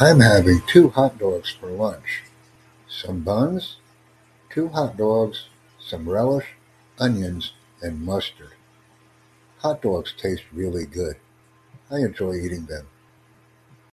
I'm having two hot dogs for lunch. Some buns, two hot dogs, some relish, onions, and mustard. Hot dogs taste really good. I enjoy eating them.